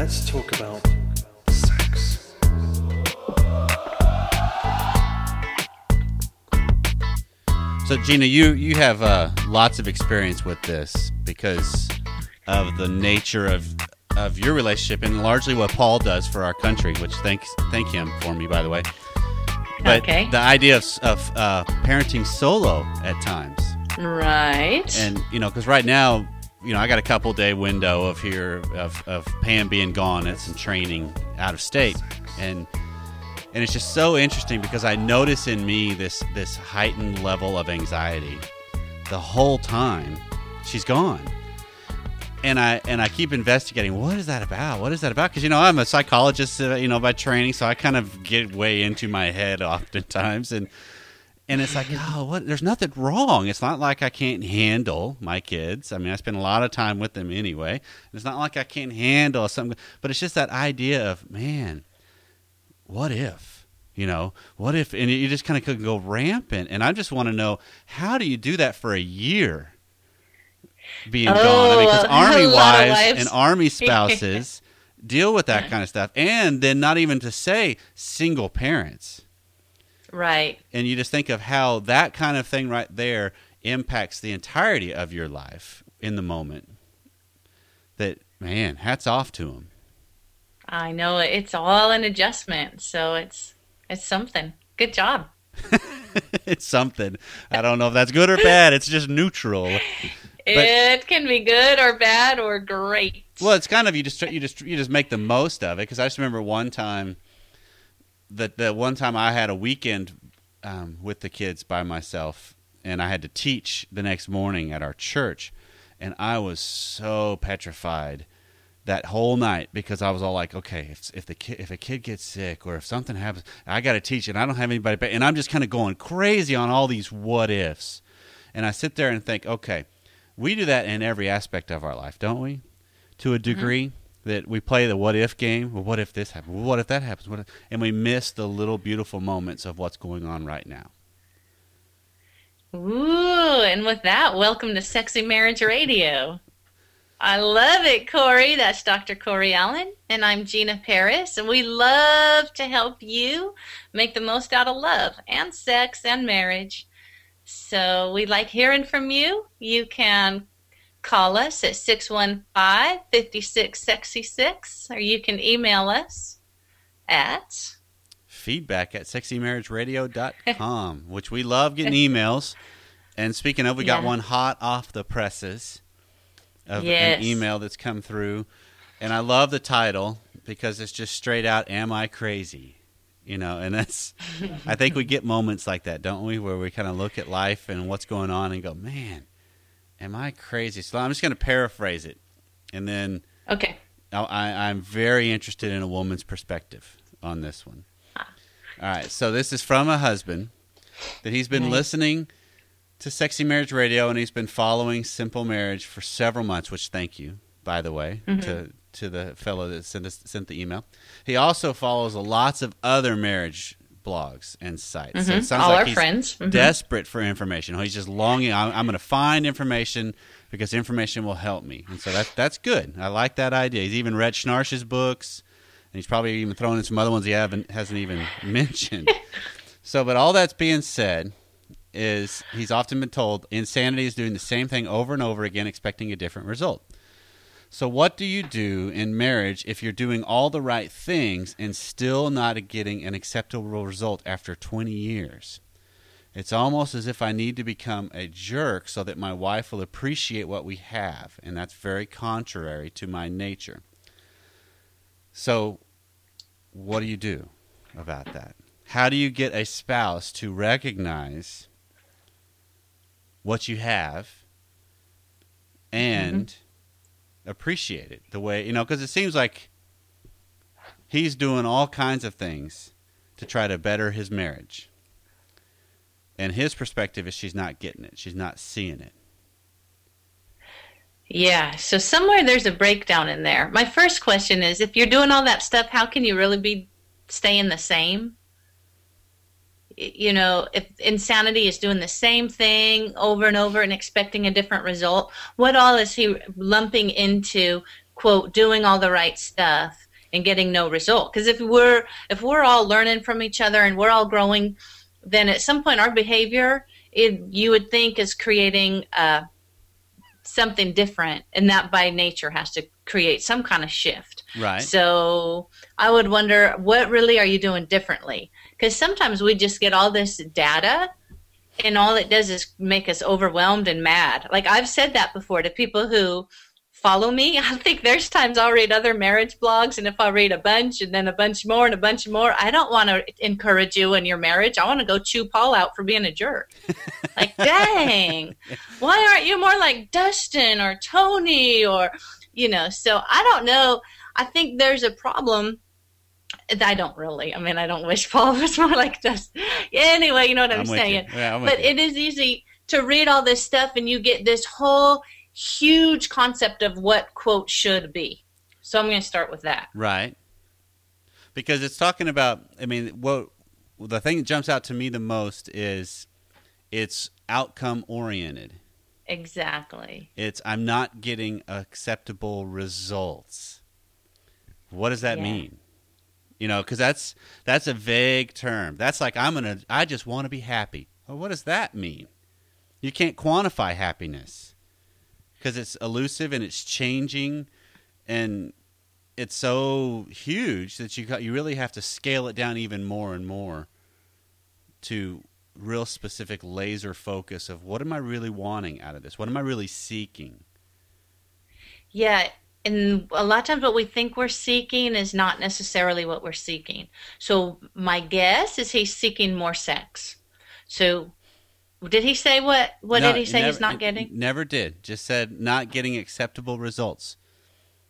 let's talk about sex. So Gina, you you have uh, lots of experience with this because of the nature of of your relationship and largely what Paul does for our country, which thanks thank him for me by the way. But Okay. the idea of, of uh, parenting solo at times, Right. and you know, because right now, you know, I got a couple day window of here of, of Pam being gone and some training out of state, and and it's just so interesting because I notice in me this this heightened level of anxiety the whole time she's gone. And I and I keep investigating what is that about? What is that about? Because you know I'm a psychologist, uh, you know, by training, so I kind of get way into my head oftentimes, and and it's like, oh, what? There's nothing wrong. It's not like I can't handle my kids. I mean, I spend a lot of time with them anyway. It's not like I can't handle something, but it's just that idea of man, what if? You know, what if? And you just kind of could go rampant. And I just want to know how do you do that for a year? Being Oh, gone. I mean, because army of wives wives. and army spouses deal with that kind of stuff, and then not even to say single parents right. and you just think of how that kind of thing right there impacts the entirety of your life in the moment that man hats off to him I know it's all an adjustment, so it's it's something. Good job. it's something i don't know if that's good or bad it's just neutral it can be good or bad or great. well it's kind of you just you just you just make the most of it because i just remember one time that the one time i had a weekend um, with the kids by myself and i had to teach the next morning at our church and i was so petrified that whole night because I was all like, okay, if, if the kid, if a kid gets sick or if something happens, I got to teach it. I don't have anybody, and I'm just kind of going crazy on all these what ifs. And I sit there and think, okay, we do that in every aspect of our life, don't we? To a degree that we play the what if game. Well, what if this happens? Well, what if that happens? What if, and we miss the little beautiful moments of what's going on right now. Ooh, and with that, welcome to Sexy Marriage Radio. I love it, Corey. That's Dr. Corey Allen, and I'm Gina Parris, and we love to help you make the most out of love and sex and marriage. So we like hearing from you. You can call us at 615 5666, or you can email us at feedback at sexymarriageradio.com, which we love getting emails. And speaking of, we got Yeah. one hot off the presses of Yes. an email that's come through. And I love the title because it's just straight out, Am I Crazy? You know, and that's, I think we get moments like that, don't we? Where we kind of look at life and what's going on and go, Man, am I crazy? So I'm just going to paraphrase it. And then okay. I, I'm very interested in a woman's perspective on this one. Ah. All right, so this is from a husband that he's been listening to Sexy Marriage Radio and he's been following Simple Marriage for several months. Which thank you, by the way, to to the fellow that sent us, sent the email. He also follows lots of other marriage blogs and sites. So it Mhm. sounds All like our he's friends. Mhm. desperate for information. He's just longing. I'm, I'm going to find information because information will help me, and so that's that's good. I like that idea. He's even read Schnarch's books, and he's probably even thrown in some other ones he haven't hasn't even mentioned. so, but all that's being said is he's often been told insanity is doing the same thing over and over again, expecting a different result. So, what do you do in marriage if you're doing all the right things and still not getting an acceptable result after 20 years? It's almost as if I need to become a jerk so that my wife will appreciate what we have, and that's very contrary to my nature. So, what do you do about that? How do you get a spouse to recognize what you have and mm-hmm. Appreciate it the way, you know, because it seems like he's doing all kinds of things to try to better his marriage. And his perspective is she's not getting it, she's not seeing it. Yeah, so somewhere there's a breakdown in there. My first question is if you're doing all that stuff, how can you really be staying the same? You know, if insanity is doing the same thing over and over and expecting a different result, what all is he lumping into quote doing all the right stuff and getting no result? Because if we're if we're all learning from each other and we're all growing then at some point our behavior it, you would think is creating uh, something different and that by nature has to create some kind of shift. Right. so i would wonder what really are you doing differently because sometimes we just get all this data and all it does is make us overwhelmed and mad. Like i've said that before to people who follow me. I think there's times i'll read other marriage blogs and if i read a bunch and then a bunch more and a bunch more i don't want to encourage you in your marriage. I want to go chew paul out for being a jerk. Like dang. Why aren't you more like dustin or tony or you know? So i don't know. I think there's a problem I don't really. I mean, I don't wish Paul was more like this. Anyway, you know what I'm, I'm saying. Yeah, I'm But it is easy to read all this stuff and you get this whole huge concept of what quote should be. So I'm going to start with that. Right. Because it's talking about, I mean, what the thing that jumps out to me the most is it's outcome oriented. Exactly. It's I'm not getting acceptable results. What does that Yeah. mean? You know, because that's that's a vague term. That's like I'm gonna. I just want to be happy. Well, what does that mean? You can't quantify happiness because it's elusive and it's changing, and it's so huge that you got you really have to scale it down even more and more to real specific laser focus of what am I really wanting out of this? What am I really seeking? Yeah. And a lot of times what we think we're seeking is not necessarily what we're seeking. So my guess is he's seeking more sex. So did he say what what No, did he say he's not getting? Never did. Just said not getting acceptable results.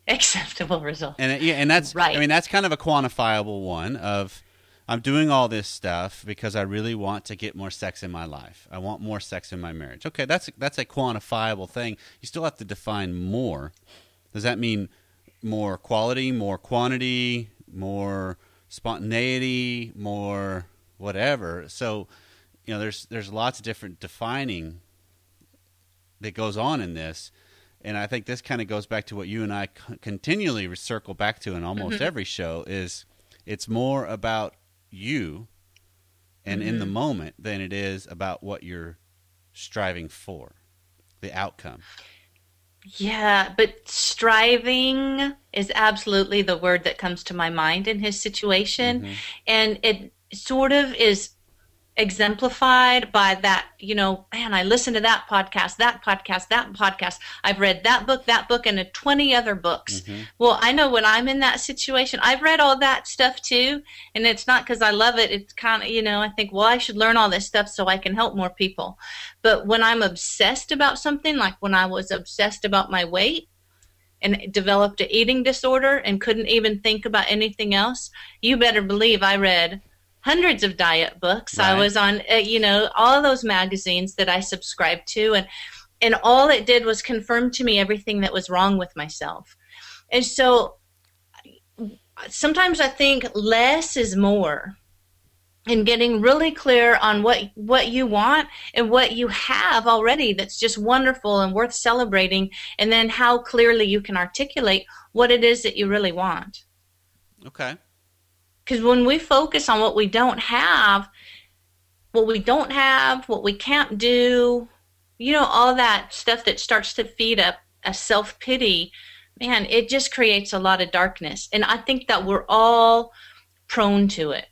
Acceptable results. And yeah, and that's Right. I mean that's kind of a quantifiable one of I'm doing all this stuff because I really want to get more sex in my life. I want more sex in my marriage. Okay, that's that's a quantifiable thing. You still have to define more. Does that mean more quality, more quantity, more spontaneity, more whatever? So, you know, there's there's lots of different defining that goes on in this. And I think this kind of goes back to what you and I c- continually circle back to in almost mm-hmm. every show is it's more about you and in the mm-hmm. moment than it is about what you're striving for, the outcome. Yeah, but striving is absolutely the word that comes to my mind in his situation. Mm-hmm. And it sort of is exemplified by that, you know, man, I listened to that podcast, that podcast, that podcast. I've read that book, that book, and a 20 other books. Mm-hmm. Well, I know when I'm in that situation, I've read all that stuff too. And it's not because I love it. It's kind of, you know, I think, well, I should learn all this stuff so I can help more people. But when I'm obsessed about something, like when I was obsessed about my weight, and developed an eating disorder and couldn't even think about anything else, you better believe I read hundreds of diet books. I was on, uh, you know, all those magazines that I subscribed to, and and all it did was confirm to me everything that was wrong with myself. And so sometimes I think less is more. And getting really clear on what what you want and what you have already that's just wonderful and worth celebrating and then how clearly you can articulate what it is that you really want. Okay. Because when we focus on what we don't have, what we don't have, what we can't do, you know, all that stuff that starts to feed up a self pity, man, it just creates a lot of darkness. And I think that we're all prone to it.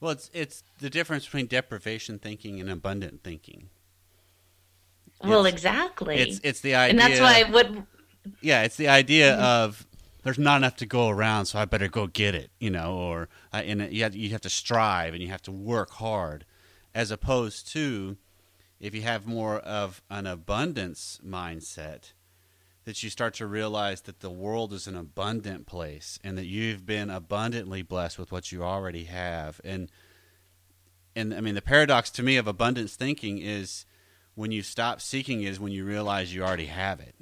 Well, it's it's the difference between deprivation thinking and abundant thinking. Well, It's- exactly. It's it's the idea. and that's why what yeah, it's the idea Mm-hmm. of there's not enough to go around, so I better go get it, you know, or uh, and you have, you have to strive and you have to work hard, as opposed to if you have more of an abundance mindset, that you start to realize that the world is an abundant place and that you've been abundantly blessed with what you already have, and and I mean the paradox to me of abundance thinking is when you stop seeking is when you realize you already have it.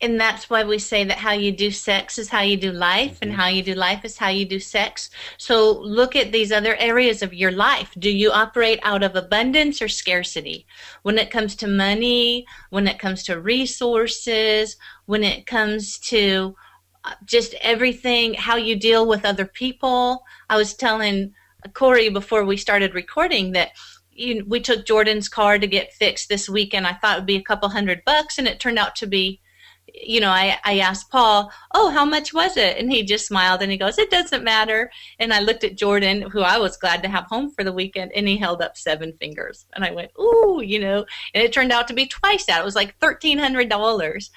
And that's why we say that how you do sex is how you do life and how you do life is how you do sex. So look at these other areas of your life. Do you operate out of abundance or scarcity? When it comes to money when it comes to resources when it comes to uh, just everything how you deal with other people. I was telling corey before we started recording that you, we took jordan's car to get fixed this weekend. I thought it would be a couple hundred bucks and it turned out to be you know, I, I asked Paul, oh, how much was it? And he just smiled and he goes, it doesn't matter. And I looked at Jordan, who I was glad to have home for the weekend, and he held up seven fingers. And I went, ooh, you know, and it turned out to be twice that. It was like $1,300.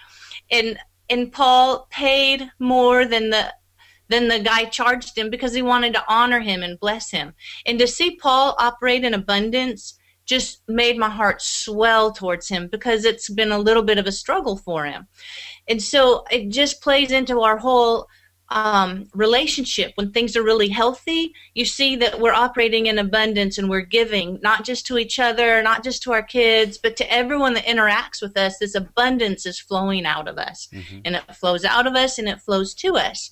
And, and Paul paid more than the, than the guy charged him because he wanted to honor him and bless him. And to see Paul operate in abundance just made my heart swell towards him because it's been a little bit of a struggle for him. And so it just plays into our whole um, relationship when things are really healthy. You see that we're operating in abundance and we're giving, not just to each other, not just to our kids, but to everyone that interacts with us. This abundance is flowing out of us, mm-hmm. and it flows out of us and it flows to us.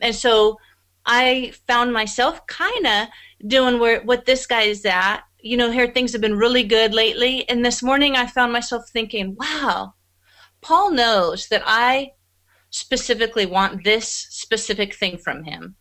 And so I found myself kind of doing where what this guy is at. You know, here things have been really good lately, and this morning I found myself thinking, "Wow, Paul knows that I specifically want this specific thing from him,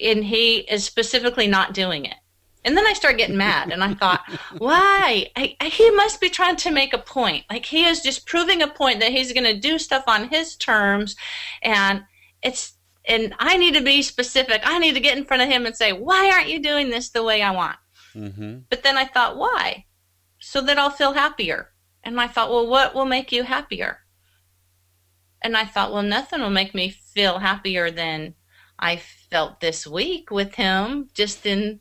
and he is specifically not doing it. And then I start getting mad, and I thought, why? I, I, he must be trying to make a point. Like he is just proving a point that he's going to do stuff on his terms, and it's and I need to be specific. I need to get in front of him and say, why aren't you doing this the way I want? Mm-hmm. But then I thought, why? So that I'll feel happier. And I thought, well, what will make you happier? And I thought, well, nothing will make me feel happier than I felt this week with him, just in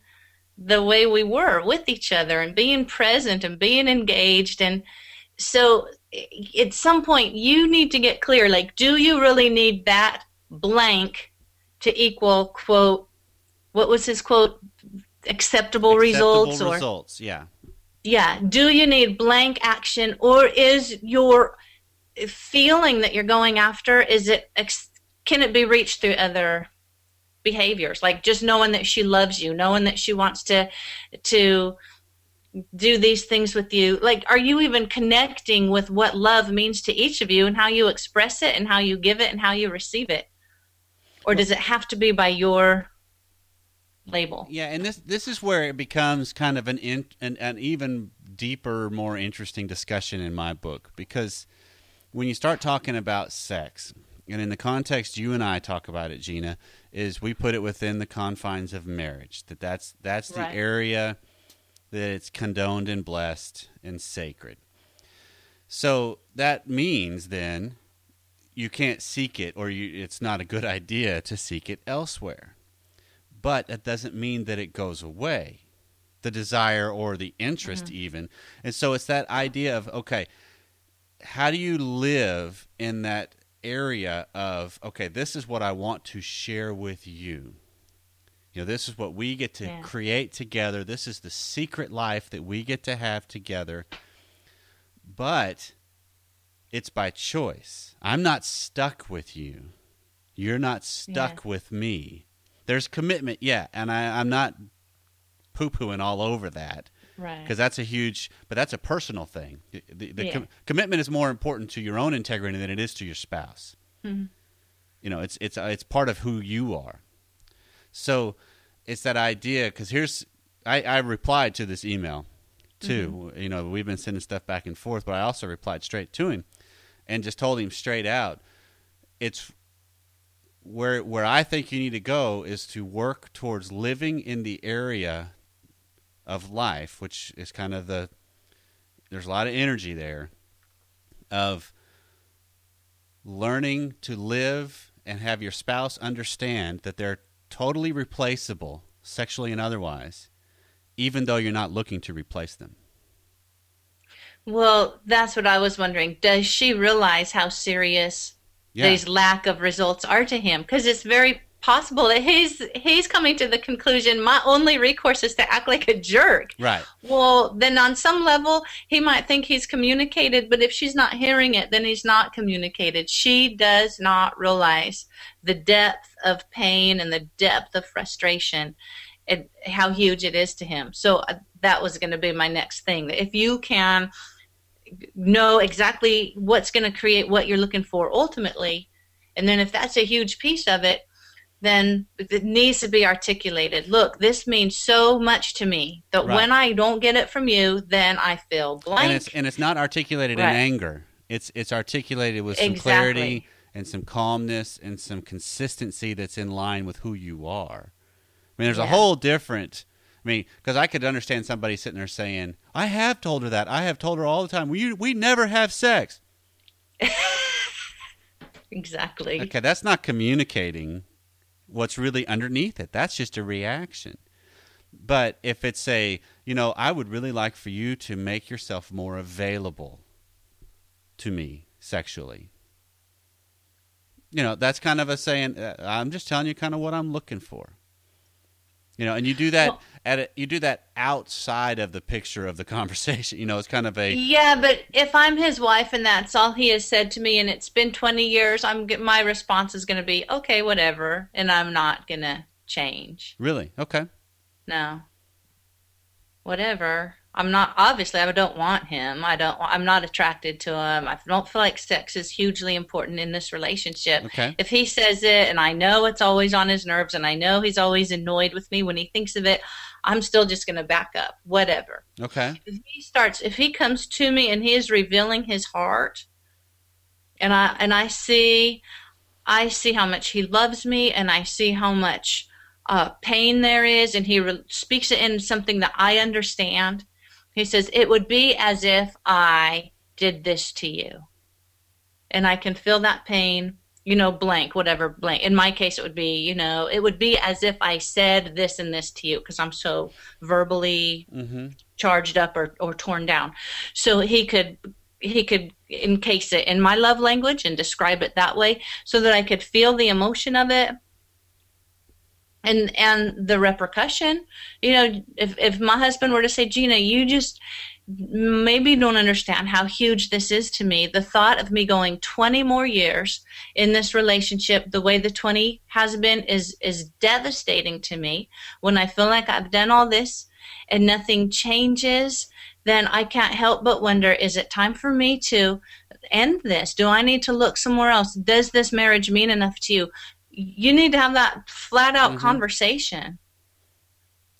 the way we were with each other and being present and being engaged. And so at some point, you need to get clear like, do you really need that blank to equal, quote, what was his quote? Acceptable, acceptable results or results yeah. Yeah. Do you need blank action or is your feeling that you're going after is it can it be reached through other behaviors? Like just knowing that she loves you knowing that she wants to to do these things with you. Like are you even connecting with what love means to each of you and how you express it and how you give it and how you receive it? Or does it have to be by your label yeah and this this is where it becomes kind of an in, an, an even deeper more interesting discussion in my book because when you start talking about sex, and in the context you and I talk about it, Gina, is we put it within the confines of marriage. That that's that's the right. area that it's condoned and blessed and sacred. So that means then you can't seek it, or you, it's not a good idea to seek it elsewhere. But that doesn't mean that it goes away, the desire or the interest, mm-hmm. even. And so it's that idea of okay, how do you live in that area of okay this is what i want to share with you you know this is what we get to yeah. create together this is the secret life that we get to have together but it's by choice i'm not stuck with you you're not stuck yeah. with me there's commitment yeah and I, i'm not poo-pooing all over that right because that's a huge but that's a personal thing the, the yeah. com- commitment is more important to your own integrity than it is to your spouse mm-hmm. you know it's it's it's part of who you are so it's that idea because here's I, I replied to this email too mm-hmm. you know we've been sending stuff back and forth but i also replied straight to him and just told him straight out it's where where I think you need to go is to work towards living in the area of life, which is kind of the there's a lot of energy there of learning to live and have your spouse understand that they're totally replaceable sexually and otherwise even though you're not looking to replace them. Well that's what i was wondering. Does she realize how serious yeah. these lack of results are to him because it's very possible that he's he's coming to the conclusion my only recourse is to act like a jerk. Right. Well, then on some level he might think he's communicated, but if she's not hearing it, then he's not communicated. She does not realize the depth of pain and the depth of frustration and how huge it is to him. So uh, that was going to be my next thing. If you can know exactly what's going to create what you're looking for ultimately, and then if that's a huge piece of it, then it needs to be articulated. Look, this means so much to me that Right. when I don't get it from you, then I feel blank. And it's and it's not articulated Right. in anger. It's it's articulated with some Exactly. clarity and some calmness and some consistency that's in line with who you are. I mean, there's a whole different. I mean, because I could understand somebody sitting there saying, "I have told her that. I have told her all the time. We we never have sex." exactly. Okay, that's not communicating what's really underneath it. That's just a reaction. But if it's a, you know, I would really like for you to make yourself more available to me sexually. You know, that's kind of a saying, uh, I'm just telling you kind of what I'm looking for. You know, and you do that Well- at a, you do that outside of the picture of the conversation. You know, it's kind of a Yeah, but if I'm his wife and that's all he has said to me, and it's been 20 years, I'm my response is going to be okay, whatever, and I'm not going to change. really okay. No, whatever. I'm not obviously. I don't want him. I don't. I'm not attracted to him. I don't feel like sex is hugely important in this relationship. Okay. If he says it, and I know it's always on his nerves, and I know he's always annoyed with me when he thinks of it, I'm still just going to back up. Whatever Okay. if he starts if he comes to me and he is revealing his heart and i and i see i see how much he loves me and i see how much uh, pain there is and he re- speaks it in something that i understand he says it would be as if i did this to you and i can feel that pain you know blank whatever blank in my case it would be you know it would be as if i said this and this to you because i'm so verbally Mm-hmm. charged up or, or torn down. So he could he could encase it in my love language and describe it that way so that I could feel the emotion of it and and the repercussion. You know, if if my husband were to say, Gina, you just maybe don't understand how huge this is to me. The thought of me going 20 more years in this relationship, the way the 20 has been, is is devastating to me. When I feel like I've done all this and nothing changes, then I can't help but wonder: Is it time for me to end this? Do I need to look somewhere else? Does this marriage mean enough to you? You need to have that flat out Mhm. conversation.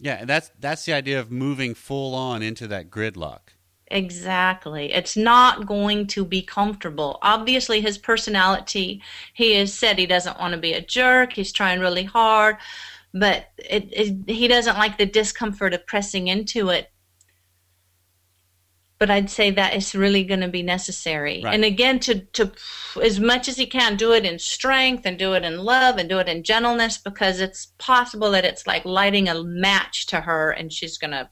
Yeah, and that's that's the idea of moving full on into that gridlock. Exactly. It's not going to be comfortable. Obviously, his personality, he has said he doesn't want to be a jerk. He's trying really hard, but it, it, he doesn't like the discomfort of pressing into it. But I'd say that is really going to be necessary. Right. And again, to, to as much as he can, do it in strength and do it in love and do it in gentleness because it's possible that it's like lighting a match to her and she's going to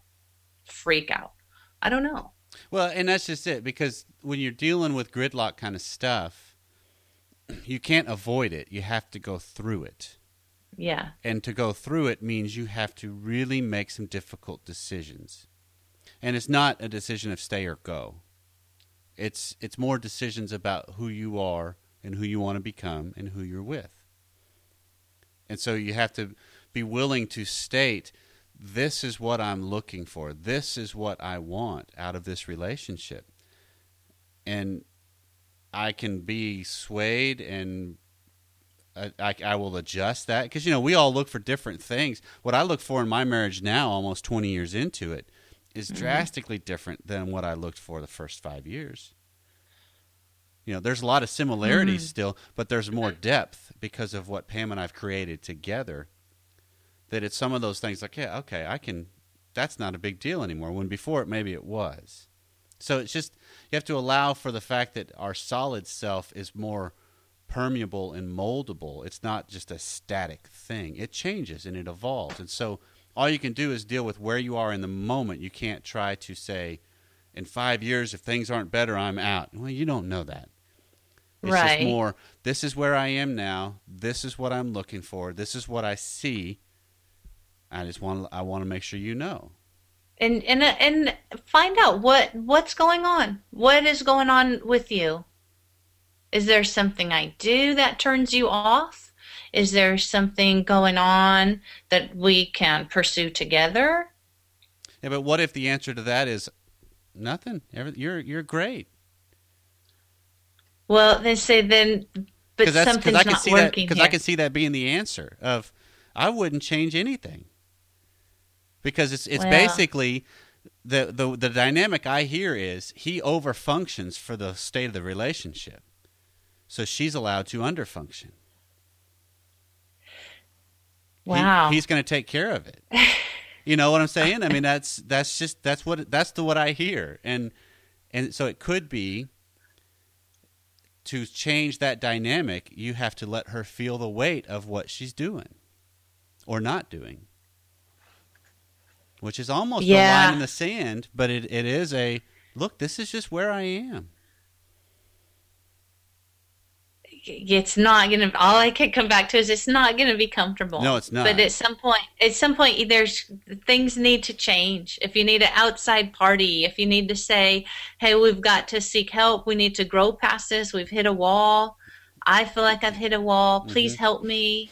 freak out. I don't know. Well, and that's just it because when you're dealing with gridlock kind of stuff, you can't avoid it. You have to go through it. Yeah. And to go through it means you have to really make some difficult decisions. And it's not a decision of stay or go. It's it's more decisions about who you are and who you want to become and who you're with. And so you have to be willing to state this is what I'm looking for. This is what I want out of this relationship. And I can be swayed and I, I, I will adjust that because you know we all look for different things. What I look for in my marriage now, almost 20 years into it, is mm-hmm. drastically different than what I looked for the first five years. You know, there's a lot of similarities mm-hmm. still, but there's more depth because of what Pam and I've created together. That it's some of those things like, yeah, okay, I can. That's not a big deal anymore. When before it maybe it was. So it's just you have to allow for the fact that our solid self is more permeable and moldable. It's not just a static thing. It changes and it evolves. And so all you can do is deal with where you are in the moment. You can't try to say, in five years, if things aren't better, I'm out. Well, you don't know that. It's Right. just more, this is where I am now. This is what I'm looking for. This is what I see. I just want I want to make sure you know. and and uh, and find out what what's going on. What is going on with you? Is there something I do that turns you off? Is there something going on that we can pursue together? Yeah, but what if the answer to that is nothing? You're you're great. Well, they say then, but something's I can not see that working because. I can see that being the answer of I wouldn't change anything because it's it's Well- basically the, the the dynamic I hear is he overfunctions for the state of the relationship, so she's allowed to underfunction. He- wow. he's going to take care of it. You know what I'm saying? I mean, that's that's just that's what that's the what I hear, and and so it could be to change that dynamic. You have to let her feel the weight of what she's doing or not doing, which is almost a line in the sand, but it, it is a look. This is just where I am. It's not gonna all i can come back to is it's not gonna be comfortable. No, it's not. but at some point at some point there's things need to change. If you need an outside party if you need to say hey we've got to seek help. We need to grow past this. We've hit a wall. I feel like i've hit a wall. Please Mm-hmm. help me.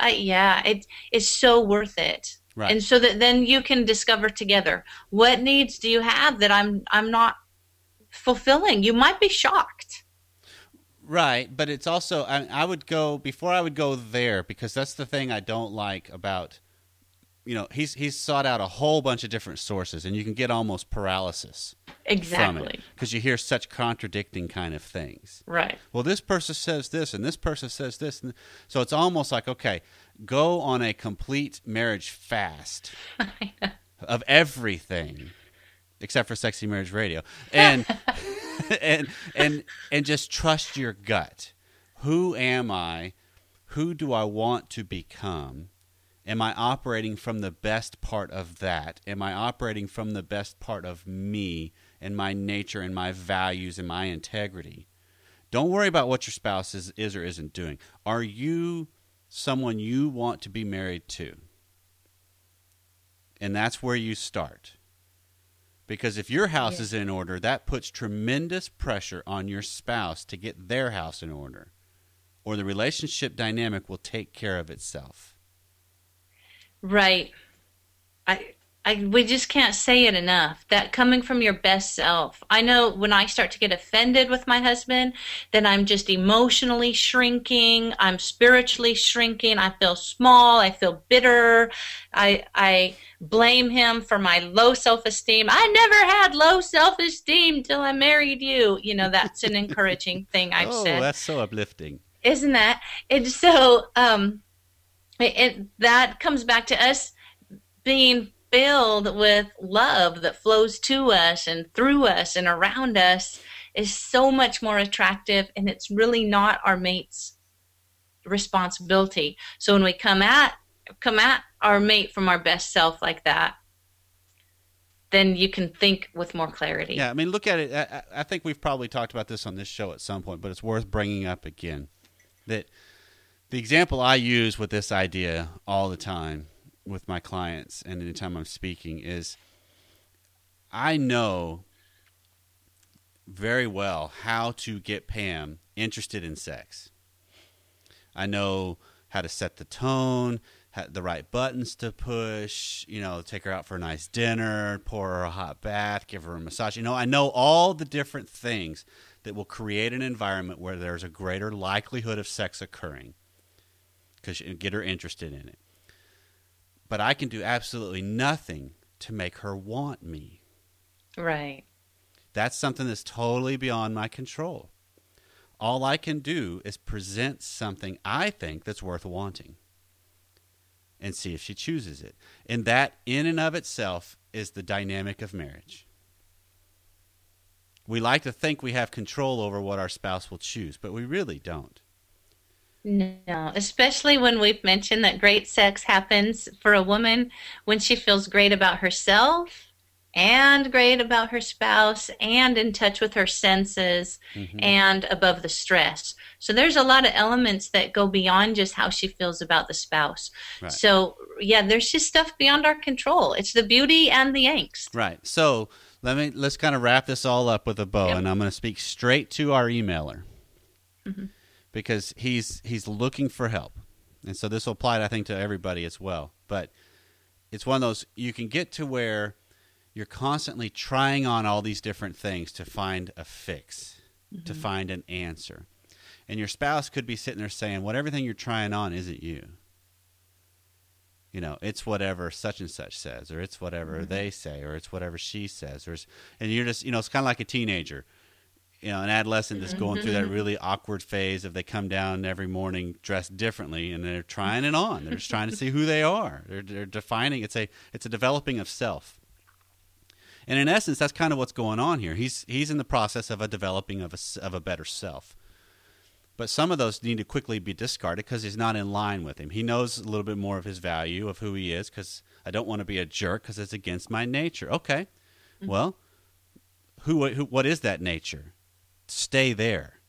I, yeah it, it's so worth it. Right. and so that then you can discover together what needs do you have that i'm i'm not fulfilling? You might be shocked Right, but it's also I, I would go before I would go there because that's the thing I don't like about you know he's he's sought out a whole bunch of different sources and you can get almost paralysis exactly. because you hear such contradicting kind of things. right. Well, this person says this and this person says this, and so it's almost like okay, go on a complete marriage fast of everything except for sexy marriage radio. And and and and just trust your gut. Who am i? Who do i want to become? Am i operating from the best part of that? Am i operating from the best part of me and my nature and my values and my integrity? Don't worry about what your spouse is, is or isn't doing. Are you someone you want to be married to? And that's where you start because if your house Yeah. is in order, that puts tremendous pressure on your spouse to get their house in order, or the relationship dynamic will take care of itself. Right. I I we just can't say it enough. That coming from your best self. I know when I start to get offended with my husband, then I'm just emotionally shrinking, I'm spiritually shrinking, I feel small, I feel bitter. I I blame him for my low self-esteem. I never had low self-esteem till I married you. You know, that's an encouraging thing I've oh, said that's so uplifting. isn't that and so um it, it that comes back to us being filled with love that flows to us and through us and around us is so much more attractive and it's really not our mate's responsibility so when we come at come at our mate from our best self like that then you can think with more clarity Yeah, I mean, look at it. I, I think we've probably talked about this on this show at some point, but it's worth bringing up again. That the example I use with this idea all the time with my clients and anytime I'm speaking is I know very well how to get Pam interested in sex. I know how to set the tone, the right buttons to push, you know, take her out for a nice dinner, pour her a hot bath, give her a massage. You know, I know all the different things that will create an environment where there's a greater likelihood of sex occurring because get her interested in it. But I can do absolutely nothing to make her want me. right That's something that's totally beyond my control. All I can do is present something I think that's worth wanting and see if she chooses it. And that, in and of itself, is the dynamic of marriage. We like to think we have control over what our spouse will choose, but we really don't. No, especially when we've mentioned that great sex happens for a woman when she feels great about herself and great about her spouse and in touch with her senses Mhm. and above the stress. So there's a lot of elements that go beyond just how she feels about the spouse. Right. So yeah, there's just stuff beyond our control. It's the beauty and the angst. Right. So let me let's kind of wrap this all up with a bow, Yep. and I'm going to speak straight to our emailer Mm-hmm. Because he's he's looking for help, and so this will apply, I think, to everybody as well. But it's one of those you can get to where you're constantly trying on all these different things to find a fix, to Mm-hmm. find an answer, and your spouse could be sitting there saying, "What everything you're trying on isn't you." you know, it's whatever such and such says, or it's whatever they say, or it's whatever she says, or it's, and you're just, you know, it's kind of like a teenager, you know, an adolescent that's going through that mm-hmm. really awkward phase of they come down every morning dressed differently and they're trying it on. They're just trying to see who they are. They're, they're defining. It's a, it's a developing of self. And in essence, that's kind of what's going on here. He's he's in the process of a developing of a of a better self. But some of those need to quickly be discarded because he's not in line with him. He knows a little bit more of his value of who he is because I don't want to be a jerk because it's against my nature. Okay, mm-hmm. well, who, who what is that nature? Stay there,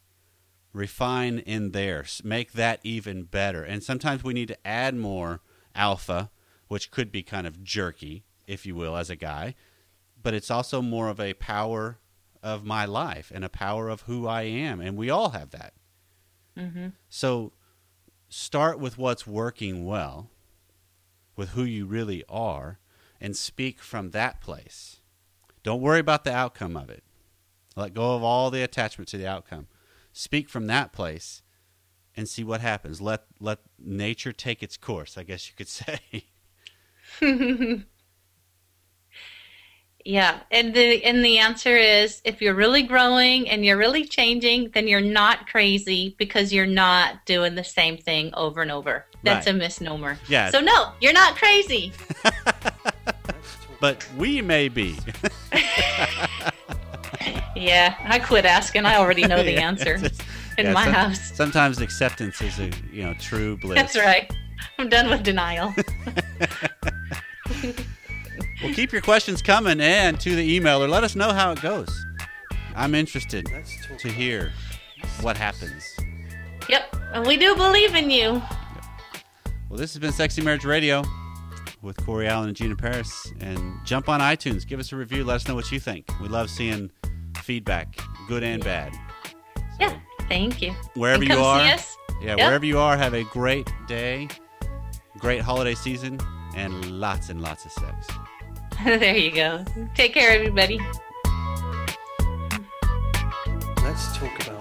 refine in there, make that even better. And sometimes we need to add more alpha, which could be kind of jerky, if you will, as a guy. But it's also more of a power of my life and a power of who I am, and we all have that. Mm-hmm. So start with what's working well, with who you really are, and speak from that place. Don't worry about the outcome of it. Let go of all the attachment to the outcome. Speak from that place and see what happens. Let let nature take its course, I guess you could say. Yeah, and the and the answer is if you're really growing and you're really changing, then you're not crazy because you're not doing the same thing over and over. That's Right. a misnomer. Yeah. So no, you're not crazy. but we may be. Yeah, I quit asking. I already know the Yeah, answer just- in yeah, my some- house. Sometimes acceptance is a you know true bliss. That's right. I'm done with denial. Well, keep your questions coming and to the emailer. Let us know how it goes. I'm interested to hear what happens. yep, and we do believe in you. Well, this has been Sexy Marriage Radio with Corey Allen and Gina Parris. And jump on iTunes, give us a review, let us know what you think. We love seeing feedback, good and bad. Yeah, thank you. Wherever you are, yeah, Yep. wherever you are, have a great day, great holiday season, and lots and lots of sex. there you go. Take care, everybody. Let's talk about